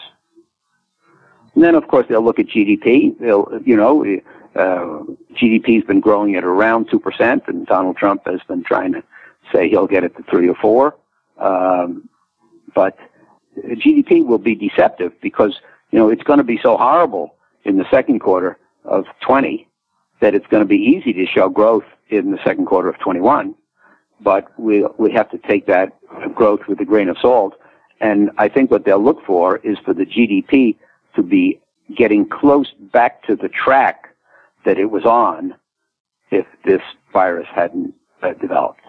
Speaker 7: And then, of course, they'll look at GDP. They'll, you know, uh, GDP has been growing at around 2%, and Donald Trump has been trying to say he'll get it to 3 or 4. Um, but GDP will be deceptive because, you know, it's going to be so horrible in the second quarter of 20 that it's going to be easy to show growth in the second quarter of 21 but we we have to take that growth with a grain of salt. And I think what they'll look for is for the GDP to be getting close back to the track that it was on if this virus hadn't uh, developed.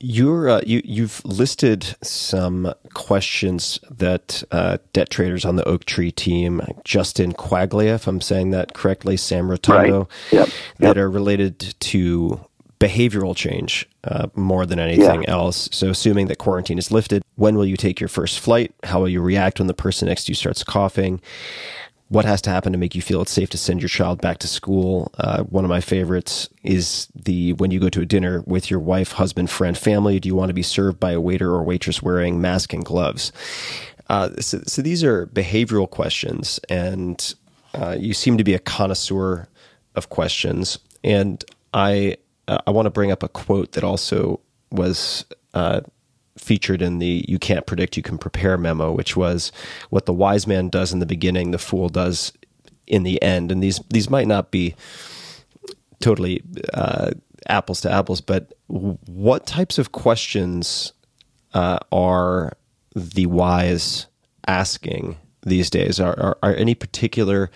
Speaker 6: You're uh, you you've listed some questions that uh, debt traders on the Oaktree team, Justin Quaglia, if I'm saying that correctly, Sam Rotondo,
Speaker 7: right. yep.
Speaker 6: that
Speaker 7: yep.
Speaker 6: are related to behavioral change uh, more than anything yeah. else. So, assuming that quarantine is lifted, when will you take your first flight? How will you react when the person next to you starts coughing? What has to happen to make you feel it's safe to send your child back to school? Uh, one of my favorites is the when you go to a dinner with your wife, husband, friend, family. Do you want to be served by a waiter or waitress wearing mask and gloves? Uh, so, so, these are behavioral questions, and uh, you seem to be a connoisseur of questions. And I uh, I want to bring up a quote that also was uh, featured in the "You Can't Predict, You Can Prepare" memo, which was what the wise man does in the beginning, the fool does in the end. And these these might not be totally uh, apples to apples, but what types of questions uh, are the wise asking these days? Are, are, are any particular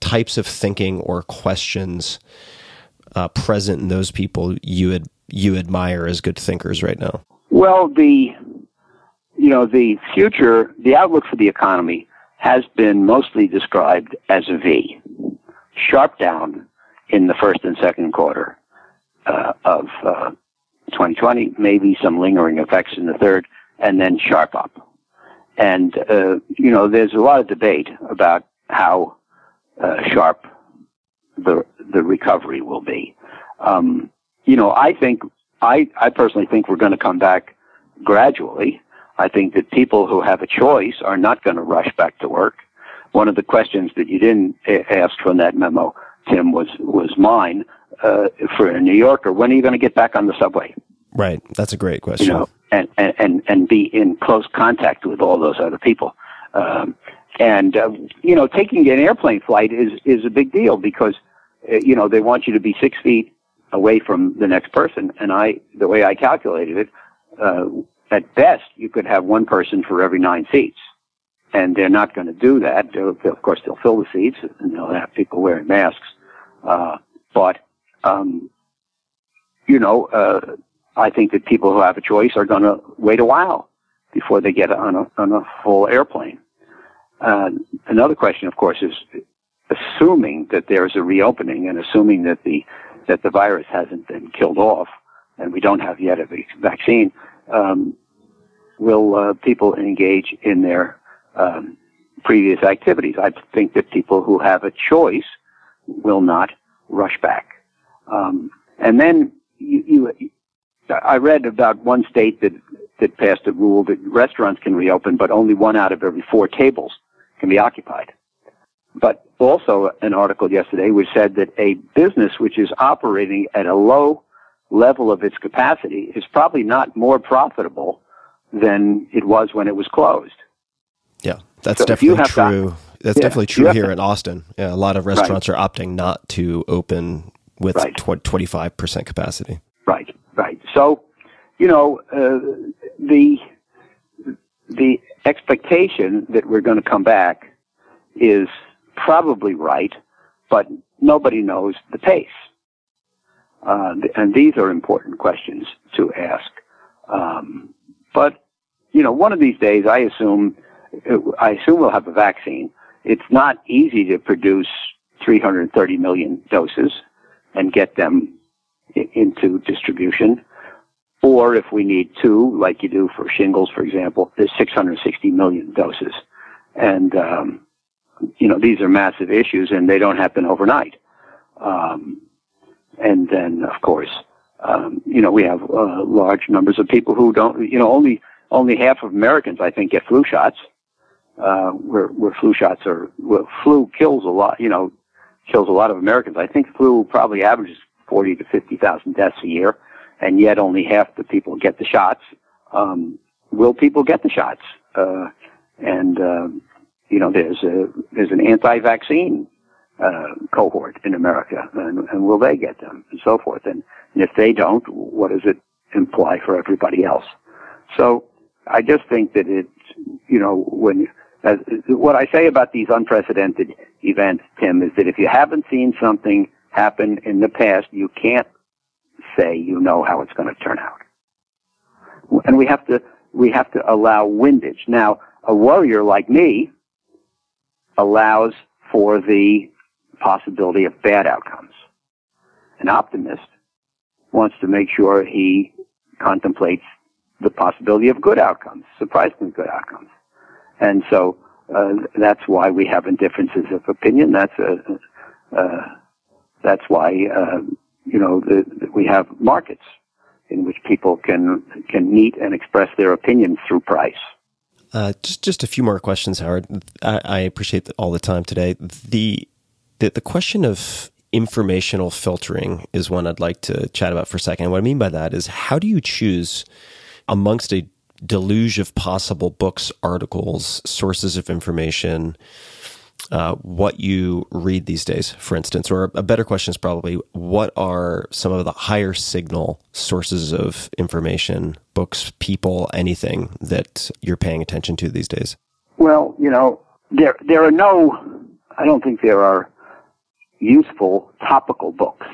Speaker 6: types of thinking or questions? uh, present in those people you ad- you admire as good thinkers right now?
Speaker 7: Well, the you know the future, the outlook for the economy has been mostly described as a V, sharp down in the first and second quarter uh, of uh, 2020, maybe some lingering effects in the third, and then sharp up. And uh, you know, there's a lot of debate about how uh, sharp the the recovery will be. Um, you know, I think I I personally think we're going to come back gradually. I think that people who have a choice are not going to rush back to work. One of the questions that you didn't ask from that memo, Tim, was was mine uh, for a New Yorker. When are you going to get back on the subway?
Speaker 6: Right, that's a great question.
Speaker 7: You know, and and and, and be in close contact with all those other people. Um, and uh, you know, taking an airplane flight is is a big deal because uh, you know, they want you to be six feet away from the next person. And I, the way I calculated it, uh, at best, you could have one person for every nine seats. And they're not going to do that. They'll, of course, they'll fill the seats and they'll have people wearing masks. Uh, but, um, you know, uh, I think that people who have a choice are going to wait a while before they get on a, on a full airplane. Uh, another question, of course, is assuming that there's a reopening and assuming that the that the virus hasn't been killed off, and we don't have yet a vaccine, um, will uh, people engage in their um, previous activities? I think that people who have a choice will not rush back. Um, and then you, you, I read about one state that that passed a rule that restaurants can reopen, but only one out of every four tables can be occupied. But also, an article yesterday which said that a business which is operating at a low level of its capacity is probably not more profitable than it was when it was closed.
Speaker 6: Yeah, that's
Speaker 7: So
Speaker 6: definitely true.
Speaker 7: to-
Speaker 6: that's
Speaker 7: Yeah,
Speaker 6: definitely true here
Speaker 7: to-
Speaker 6: in Austin. Yeah, a lot of restaurants are opting not to open with
Speaker 7: Right.
Speaker 6: tw- 25% capacity.
Speaker 7: Right, right. So, you know, uh, the the expectation that we're going to come back is probably right, but nobody knows the pace. Uh, and these are important questions to ask. Um, but you know, one of these days, I assume, I assume we'll have a vaccine. It's not easy to produce 330 million doses and get them into distribution. Or if we need two, like you do for shingles, for example, there's 660 million doses. And, um, you know, these are massive issues and they don't happen overnight. Um, and then, of course, um, you know, we have uh, large numbers of people who don't, you know, only only half of Americans, I think, get flu shots. Uh, where where flu shots are, flu kills a lot, you know, kills a lot of Americans. I think flu probably averages forty to fifty thousand deaths a year, and yet only half the people get the shots. Um, will people get the shots? Uh, and um, you know, there's a there's an anti-vaccine uh, cohort in America, and, and will they get them, and so forth. And, and if they don't, what does it imply for everybody else? So I just think that it's, you know, when as, what I say about these unprecedented events, Tim, is that if you haven't seen something happen in the past, you can't say you know how it's going to turn out. And we have to we have to allow windage. Now, a warrior like me allows for the possibility of bad outcomes. An optimist wants to make sure he contemplates the possibility of good outcomes, surprisingly good outcomes. And so uh, that's why we have differences of opinion. That's a, uh, that's why uh, you know the, the, we have markets in which people can can meet and express their opinions through price.
Speaker 6: Uh, just just a few more questions, Howard. I, I appreciate all the time today. The, the the question of informational filtering is one I'd like to chat about for a second. What I mean by that is how do you choose amongst a deluge of possible books, articles, sources of information, uh, what you read these days, for instance? Or a better question is probably what are some of the higher signal sources of information, books, people, anything that you're paying attention to these days?
Speaker 7: Well, you know, there there are no. I don't think there are useful topical books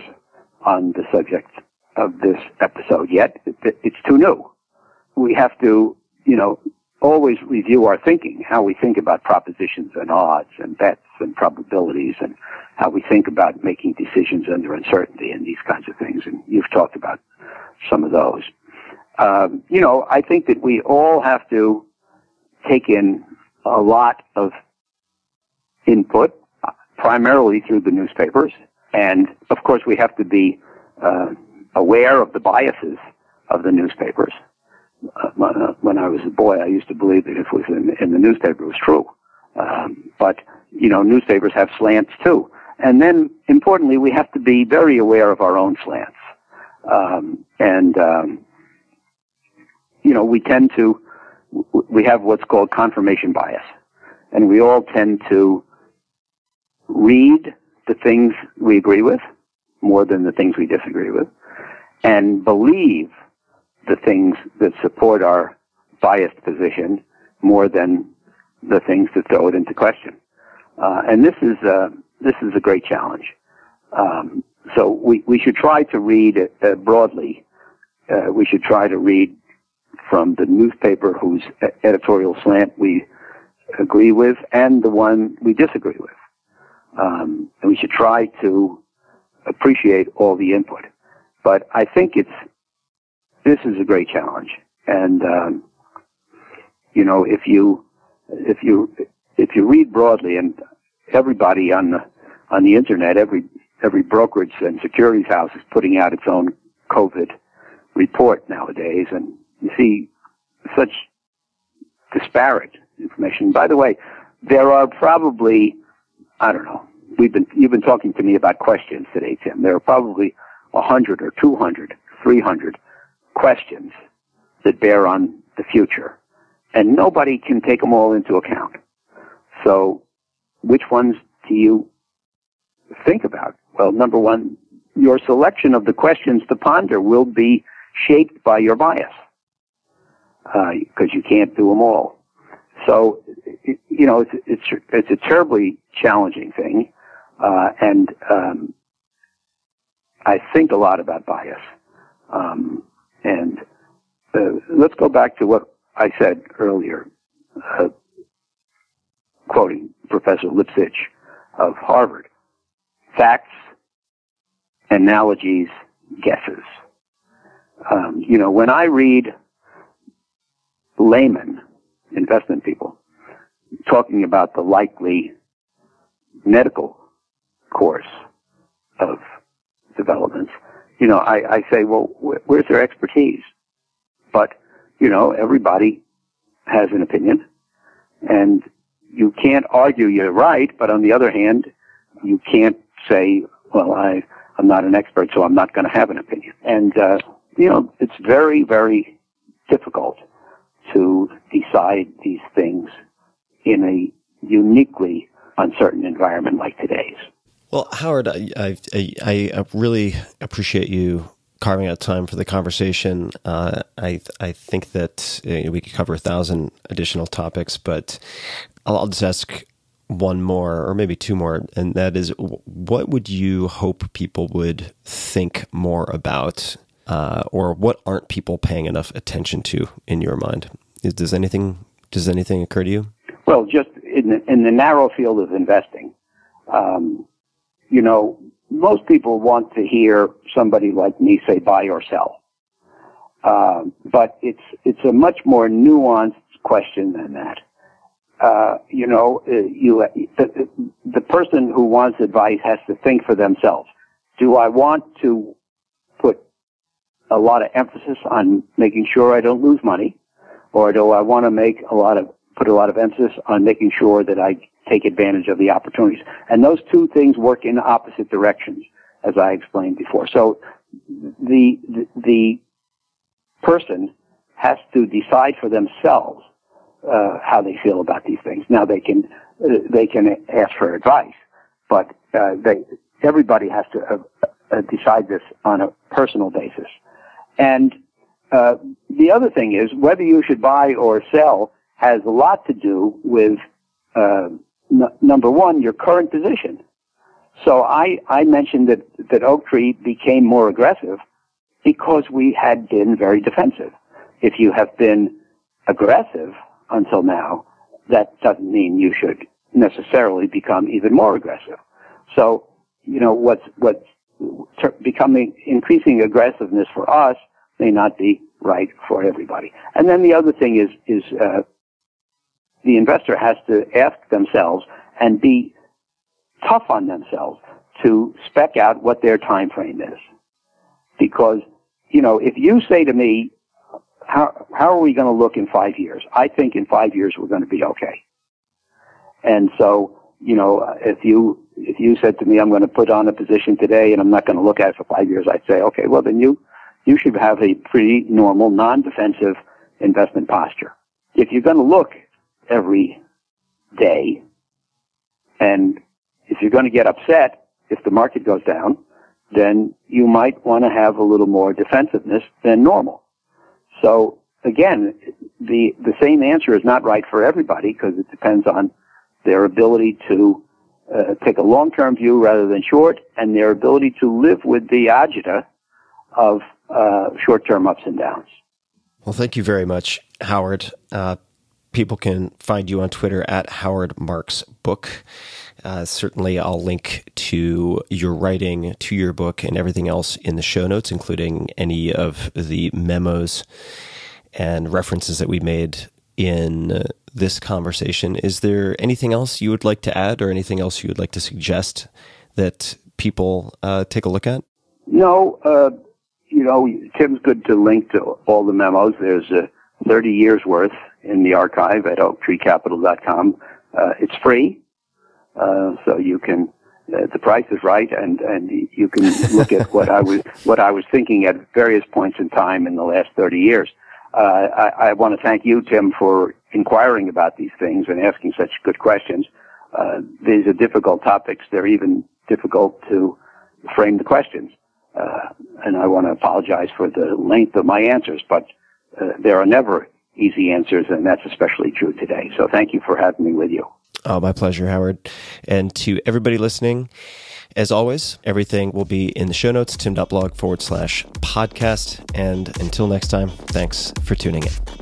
Speaker 7: on the subject of this episode yet. It, it's too new. We have to, you know, always review our thinking, how we think about propositions and odds and bets and probabilities and how we think about making decisions under uncertainty and these kinds of things. And you've talked about some of those. Um, you know, I think that we all have to take in a lot of input, primarily through the newspapers. And of course, we have to be uh, aware of the biases of the newspapers. Uh, when I was a boy, I used to believe that if it was in, in the newspaper, it was true. Um, but you know, newspapers have slants too. And then, importantly, we have to be very aware of our own slants. Um, and um, you know, we tend to we have what's called confirmation bias, and we all tend to read the things we agree with more than the things we disagree with, and believe the things that support our biased position more than the things that throw it into question. Uh, and this is uh, this is a great challenge. Um, so we, we should try to read uh, broadly. Uh, we should try to read from the newspaper whose editorial slant we agree with and the one we disagree with. Um, and we should try to appreciate all the input. But I think it's this is a great challenge, and um, you know if you if you if you read broadly, and everybody on the on the internet, every every brokerage and securities house is putting out its own COVID report nowadays, and you see such disparate information. By the way, there are probably, I don't know, we've been, you've been talking to me about questions today, Tim. There are probably 100 or 200, 300 questions that bear on the future. And nobody can take them all into account. So which ones do you think about? Well, number one, your selection of the questions to ponder will be shaped by your bias because uh, you can't do them all. So, you know, it's it's it's a terribly challenging thing, uh, and um, I think a lot about bias. Um, and uh, let's go back to what I said earlier, uh, quoting Professor Lipsitch of Harvard: facts, analogies, guesses. Um, you know, when I read laymen, investment people, talking about the likely medical course of developments, you know, I, I say, well, wh- where's their expertise? But, you know, everybody has an opinion and you can't argue you're right, but on the other hand, you can't say, well, I, I'm not an expert, so I'm not going to have an opinion. And, uh, you know, it's very, very difficult to decide these things in a uniquely uncertain environment like today's.
Speaker 6: Well, Howard, I, I, I really appreciate you carving out time for the conversation. Uh, I I think that you know, we could cover a thousand additional topics, but I'll, I'll just ask one more, or maybe two more, and that is, what would you hope people would think more about, uh, or what aren't people paying enough attention to in your mind? Is, does anything does anything occur to you?
Speaker 7: Well, just in the, in the narrow field of investing, um, you know, most people want to hear somebody like me say buy or sell. Uh, but it's it's a much more nuanced question than that. Uh, you know, uh, you the, the person who wants advice has to think for themselves. Do I want to put a lot of emphasis on making sure I don't lose money, or do I want to make a lot of put a lot of emphasis on making sure that I take advantage of the opportunities? And those two things work in opposite directions, as I explained before. So the the, the person has to decide for themselves uh, how they feel about these things. Now they can uh, they can ask for advice, but uh, they everybody has to uh, uh, decide this on a personal basis. And uh, the other thing is whether you should buy or sell has a lot to do with n- number one your current position. So I I mentioned that that Oaktree became more aggressive because we had been very defensive. If you have been aggressive until now, that doesn't mean you should necessarily become even more aggressive. So, you know, what's, what's ter- becoming increasing aggressiveness for us may not be right for everybody. And then the other thing is, is, uh, the investor has to ask themselves and be tough on themselves to spec out what their time frame is. Because, you know, if you say to me, how how are we going to look in five years? I think in five years we're going to be okay. And so, you know, if you if you said to me, I'm going to put on a position today and I'm not going to look at it for five years, I'd say, okay, well then you you should have a pretty normal, non-defensive investment posture. If you're going to look every day, and if you're going to get upset if the market goes down, then you might want to have a little more defensiveness than normal. So again, the the same answer is not right for everybody because it depends on their ability to uh, take a long-term view rather than short, and their ability to live with the agita of uh, short-term ups and downs.
Speaker 6: Well, thank you very much, Howard. Uh, people can find you on Twitter at Howard Marks Book. Uh, certainly, I'll link to your writing, to your book, and everything else in the show notes, including any of the memos and references that we made in this conversation. Is there anything else you would like to add, or anything else you would like to suggest that people uh, take a look at?
Speaker 7: No. Uh, you know, Tim's good to link to all the memos. There's uh, 30 years worth in the archive at oaktreecapital.com. Uh, it's free, uh, so you can. Uh, the price is right, and and you can look at what I was what I was thinking at various points in time in the last 30 years. Uh, I, I want to thank you, Tim, for inquiring about these things and asking such good questions. Uh, these are difficult topics. They're even difficult to frame the questions. Uh, and I want to apologize for the length of my answers, but uh, there are never easy answers, and that's especially true today. So thank you for having me with you.
Speaker 6: Oh, my pleasure, Howard. And to everybody listening, as always, everything will be in the show notes, tim.blog forward slash podcast. And until next time, thanks for tuning in.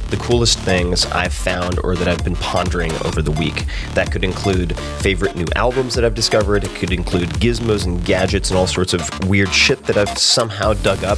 Speaker 6: the coolest things I've found or that I've been pondering over the week. That could include favorite new albums that I've discovered, it could include gizmos and gadgets and all sorts of weird shit that I've somehow dug up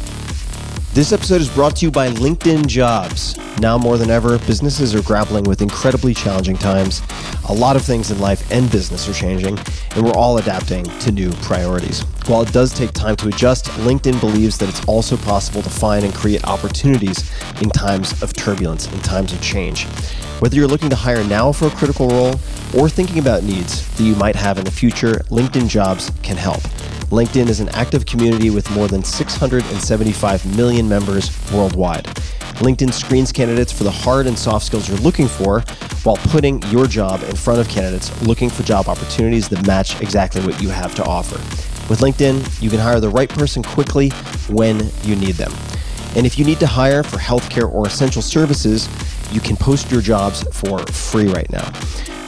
Speaker 6: This episode is brought to you by LinkedIn Jobs. Now more than ever, businesses are grappling with incredibly challenging times. A lot of things in life and business are changing, and we're all adapting to new priorities. While it does take time to adjust, LinkedIn believes that it's also possible to find and create opportunities in times of turbulence, in times of change. Whether you're looking to hire now for a critical role or thinking about needs that you might have in the future, LinkedIn Jobs can help. LinkedIn is an active community with more than 675 million members worldwide. LinkedIn screens candidates for the hard and soft skills you're looking for while putting your job in front of candidates looking for job opportunities that match exactly what you have to offer. With LinkedIn, you can hire the right person quickly when you need them. And if you need to hire for healthcare or essential services, you can post your jobs for free right now.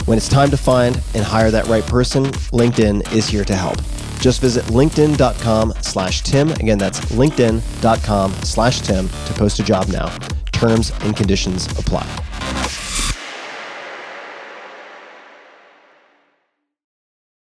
Speaker 6: When it's time to find and hire that right person, LinkedIn is here to help. Just visit linkedin.com slash Tim. Again, that's linkedin.com slash Tim to post a job now. Terms and conditions apply.